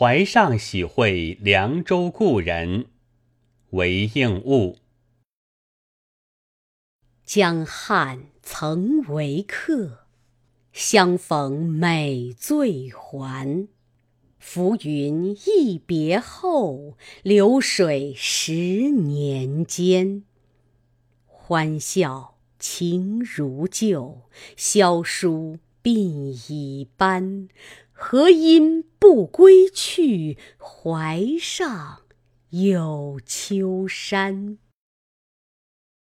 怀上喜会凉州故人，为应物。江汉曾为客，相逢每醉还。浮云一别后，流水十年间。欢笑情如旧，萧疏鬓已斑。何因不归去，怀上有秋山？